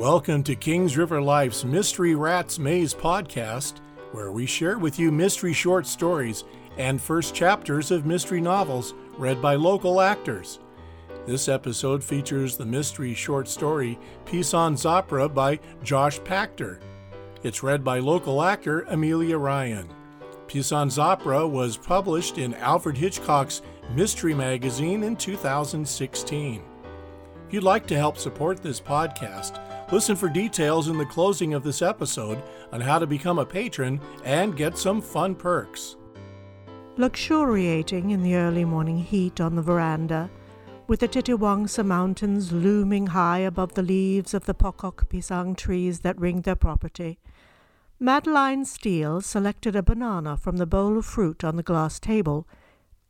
Welcome to Kings River Life's Mystery Rats Maze podcast, where we share with you mystery short stories and first chapters of mystery novels read by local actors. This episode features the mystery short story Pisan Zapra by Josh Pachter. It's read by local actor Amelia Ryan. Pisan Zapra was published in Alfred Hitchcock's Mystery Magazine in 2016. If you'd like to help support this podcast, listen for details in the closing of this episode on how to become a patron and get some fun perks. Luxuriating in the early morning heat on the veranda, with the Titiwangsa Mountains looming high above the leaves of the Pokok Pisang trees that ringed their property, Madeline Steele selected a banana from the bowl of fruit on the glass table,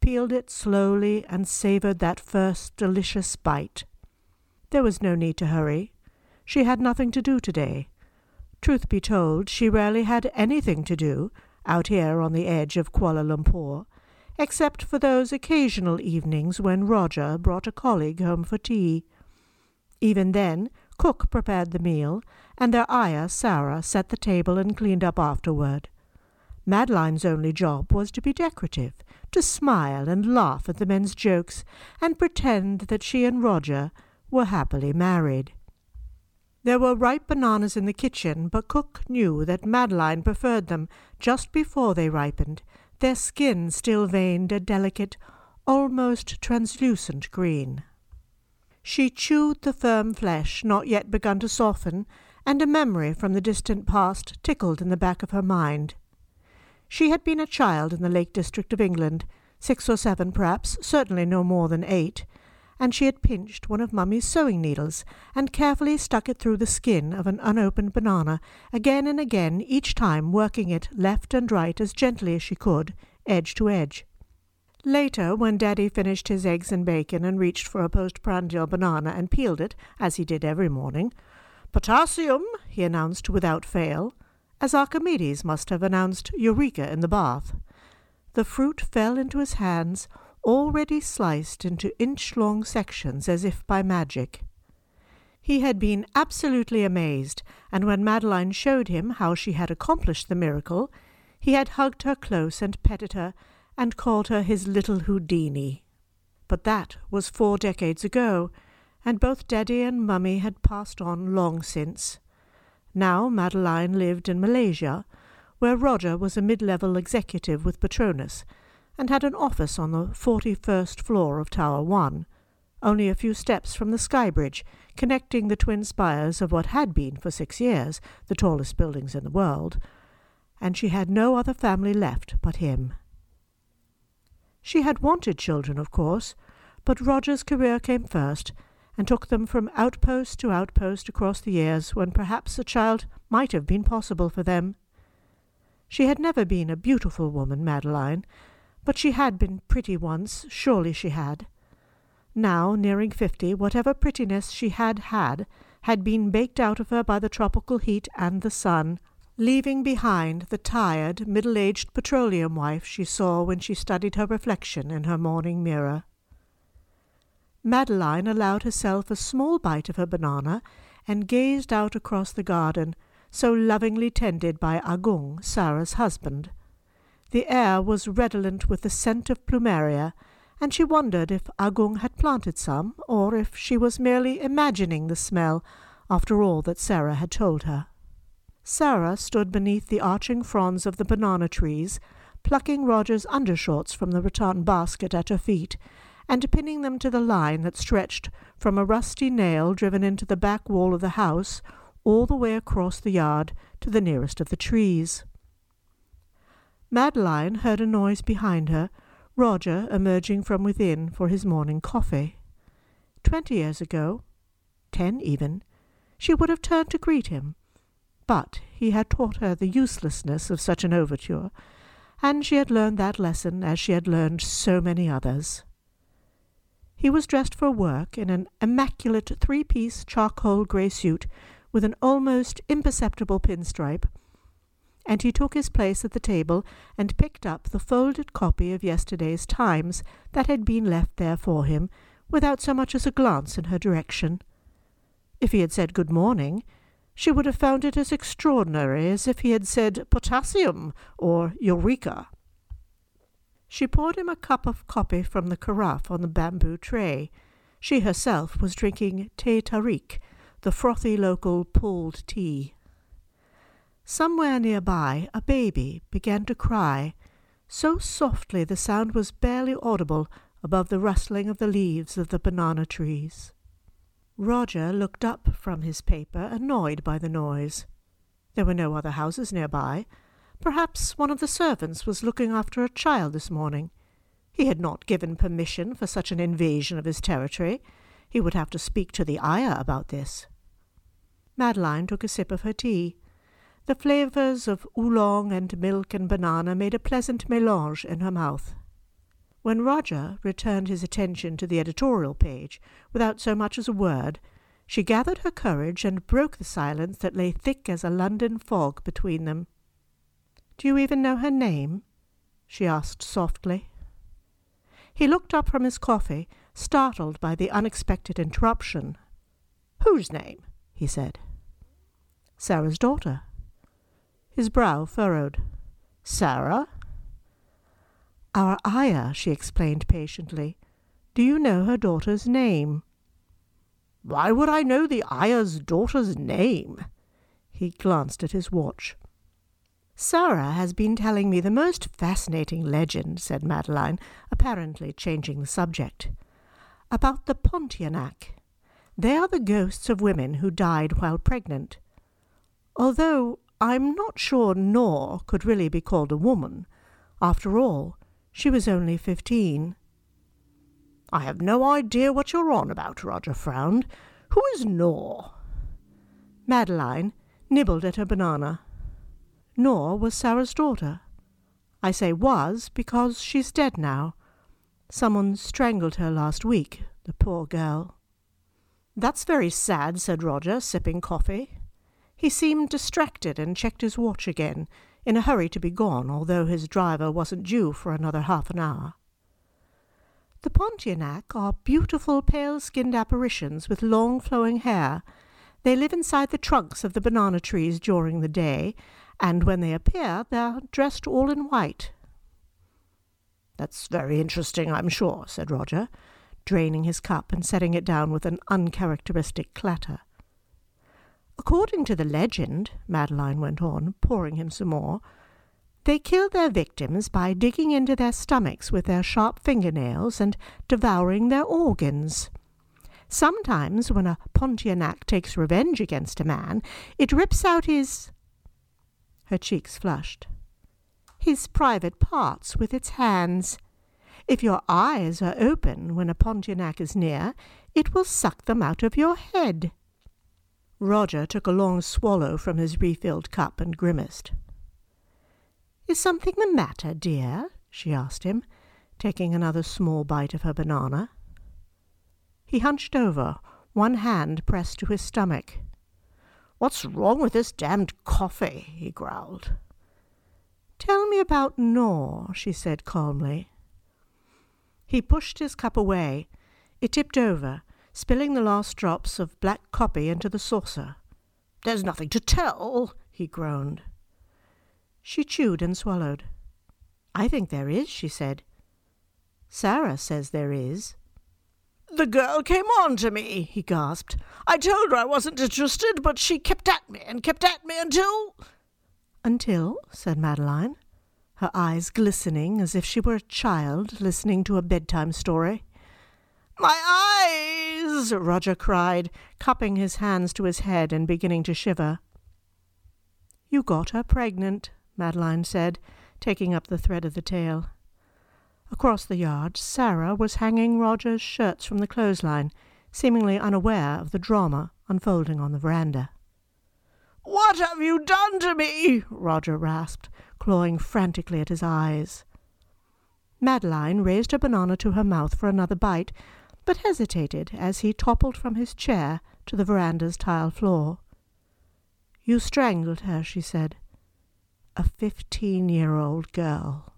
peeled it slowly, and savored that first delicious bite. There was no need to hurry. She had nothing to do today. Truth be told, she rarely had anything to do out here on the edge of Kuala Lumpur, except for those occasional evenings when Roger brought a colleague home for tea. Even then, cook prepared the meal, and their ayah, Sarah, set the table and cleaned up afterward. Madeline's only job was to be decorative, to smile and laugh at the men's jokes, and pretend that she and Roger were happily married. There were ripe bananas in the kitchen, but Cook knew that Madeline preferred them just before they ripened, their skin still veined a delicate, almost translucent green. She chewed the firm flesh, not yet begun to soften, and a memory from the distant past tickled in the back of her mind. She had been a child in the Lake District of England, six or seven perhaps, certainly no more than eight, and she had pinched one of Mummy's sewing needles and carefully stuck it through the skin of an unopened banana, again and again, each time working it left and right as gently as she could, edge to edge. Later, when Daddy finished his eggs and bacon and reached for a postprandial banana and peeled it, as he did every morning, Potassium, he announced without fail, as Archimedes must have announced Eureka in the bath. The fruit fell into his hands, already sliced into inch long sections as if by magic. He had been absolutely amazed, and when Madeline showed him how she had accomplished the miracle, he had hugged her close and petted her and called her his little Houdini. But that was four decades ago, and both Daddy and Mummy had passed on long since. Now Madeline lived in Malaysia, where Roger was a mid level executive with Petronas, and had an office on the 41st floor of Tower 1, only a few steps from the sky bridge connecting the twin spires of what had been, for six years, the tallest buildings in the world, and she had no other family left but him. She had wanted children, of course, but Roger's career came first, and took them from outpost to outpost across the years when perhaps a child might have been possible for them. She had never been a beautiful woman, Madeline, but she had been pretty once, surely she had. Now, nearing fifty, whatever prettiness she had had had been baked out of her by the tropical heat and the sun, leaving behind the tired, middle aged petroleum wife she saw when she studied her reflection in her morning mirror. Madeline allowed herself a small bite of her banana and gazed out across the garden, so lovingly tended by Agung, Sarah's husband. The air was redolent with the scent of plumeria, and she wondered if Agung had planted some, or if she was merely imagining the smell after all that Sarah had told her. Sarah stood beneath the arching fronds of the banana trees, plucking Roger's undershorts from the rattan basket at her feet, and pinning them to the line that stretched from a rusty nail driven into the back wall of the house all the way across the yard to the nearest of the trees. Madeline heard a noise behind her, Roger emerging from within for his morning coffee. Twenty years ago, ten even, she would have turned to greet him, but he had taught her the uselessness of such an overture, and she had learned that lesson as she had learned so many others. He was dressed for work in an immaculate three piece charcoal grey suit with an almost imperceptible pinstripe and he took his place at the table and picked up the folded copy of yesterday's Times that had been left there for him, without so much as a glance in her direction. If he had said good morning, she would have found it as extraordinary as if he had said potassium or eureka. She poured him a cup of coffee from the carafe on the bamboo tray. She herself was drinking teh tarik, the frothy local pulled tea. Somewhere nearby, a baby began to cry, so softly the sound was barely audible above the rustling of the leaves of the banana trees. Roger looked up from his paper, annoyed by the noise. There were no other houses nearby, Perhaps one of the servants was looking after a child this morning. He had not given permission for such an invasion of his territory. He would have to speak to the ayah about this. Madeline took a sip of her tea. The flavours of oolong and milk and banana made a pleasant mélange in her mouth. When Roger returned his attention to the editorial page without so much as a word, she gathered her courage and broke the silence that lay thick as a London fog between them. Do you even know her name? she asked softly. He looked up from his coffee, startled by the unexpected interruption. Whose name? he said. Sarah's daughter. His brow furrowed. Sarah? Our ayah, she explained patiently. Do you know her daughter's name? Why would I know the ayah's daughter's name? He glanced at his watch. Sarah has been telling me the most fascinating legend, said Madeline, apparently changing the subject. About the Pontianak. They are the ghosts of women who died while pregnant. Although I'm not sure Nor could really be called a woman. After all, she was only fifteen. I have no idea what you're on about, Roger frowned. Who is Nor? Madeline nibbled at her banana nor was Sarah's daughter. I say was because she's dead now. Someone strangled her last week, the poor girl. That's very sad, said Roger, sipping coffee. He seemed distracted and checked his watch again, in a hurry to be gone, although his driver wasn't due for another half an hour. The Pontianak are beautiful pale skinned apparitions with long flowing hair. They live inside the trunks of the banana trees during the day and when they appear, they're dressed all in white. That's very interesting, I'm sure, said Roger, draining his cup and setting it down with an uncharacteristic clatter. According to the legend, Madeline went on, pouring him some more, they kill their victims by digging into their stomachs with their sharp fingernails and devouring their organs. Sometimes, when a Pontianak takes revenge against a man, it rips out his her cheeks flushed. His private parts with its hands. If your eyes are open when a Pontianak is near, it will suck them out of your head. Roger took a long swallow from his refilled cup and grimaced. Is something the matter, dear? she asked him, taking another small bite of her banana. He hunched over, one hand pressed to his stomach. What's wrong with this damned coffee? he growled. Tell me about Noor, she said calmly. He pushed his cup away. It tipped over, spilling the last drops of black coffee into the saucer. There's nothing to tell, he groaned. She chewed and swallowed. I think there is, she said. Sarah says there is. The girl came on to me, he gasped. I told her I wasn't interested, but she kept at me and kept at me until. Until, said Madeline, her eyes glistening as if she were a child listening to a bedtime story. My Roger cried, cupping his hands to his head and beginning to shiver. You got her pregnant, Madeline said, taking up the thread of the tale. Across the yard, Sarah was hanging Roger's shirts from the clothesline, seemingly unaware of the drama unfolding on the veranda. What have you done to me? Roger rasped, clawing frantically at his eyes. Madeline raised her banana to her mouth for another bite, but hesitated as he toppled from his chair to the veranda's tile floor. You strangled her, she said. A fifteen-year-old girl.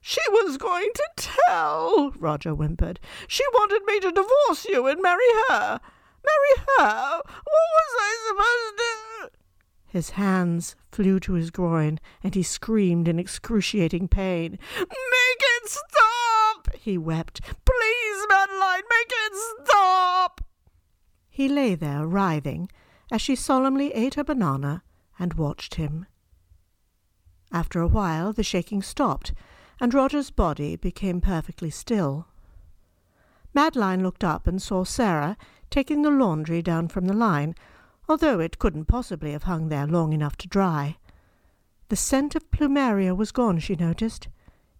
She was going to tell, Roger whimpered. She wanted me to divorce you and marry her. Marry her? What was I supposed to? Do? His hands flew to his groin, and he screamed in excruciating pain. Make it stop! he wept. Please, Madeline, make it stop! He lay there writhing as she solemnly ate her banana and watched him. After a while, the shaking stopped, and Roger's body became perfectly still. Madeline looked up and saw Sarah taking the laundry down from the line, although it couldn't possibly have hung there long enough to dry. The scent of plumeria was gone, she noticed.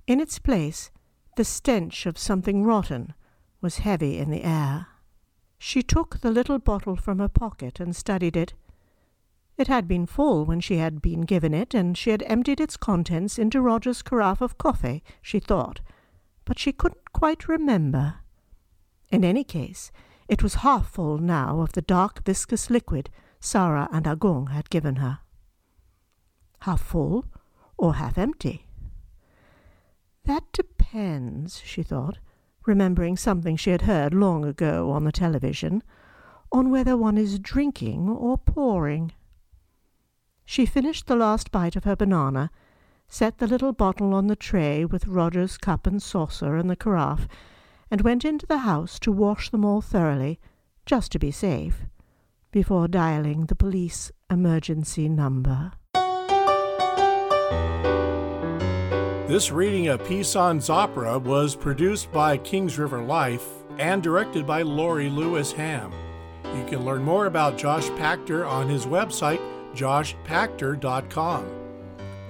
In its place, the stench of something rotten was heavy in the air. She took the little bottle from her pocket and studied it. It had been full when she had been given it, and she had emptied its contents into Roger's carafe of coffee, she thought, but she couldn't quite remember. In any case, it was half full now of the dark viscous liquid Sarah and Agung had given her. Half full or half empty? That depends, she thought, remembering something she had heard long ago on the television, on whether one is drinking or pouring. She finished the last bite of her banana, set the little bottle on the tray with Roger's cup and saucer and the carafe, and went into the house to wash them all thoroughly, just to be safe, before dialing the police emergency number. This reading of Pisan Zapra was produced by Kings River Life and directed by Laurie Lewis Ham. You can learn more about Josh Pachter on his website, joshpachter.com.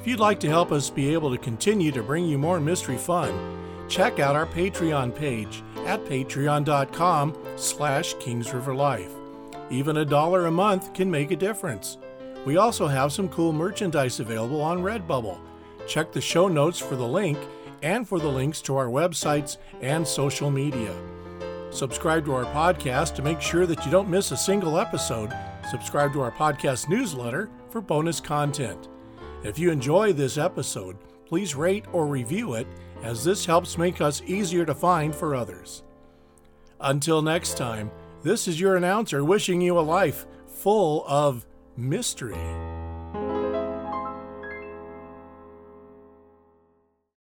If you'd like to help us be able to continue to bring you more mystery fun, check out our Patreon page at patreon.com slash kingsriverlife. Even a dollar a month can make a difference. We also have some cool merchandise available on Redbubble. Check the show notes for the link and for the links to our websites and social media. Subscribe to our podcast to make sure that you don't miss a single episode Subscribe to our podcast newsletter for bonus content. If you enjoy this episode, please rate or review it, as this helps make us easier to find for others. Until next time, this is your announcer wishing you a life full of mystery.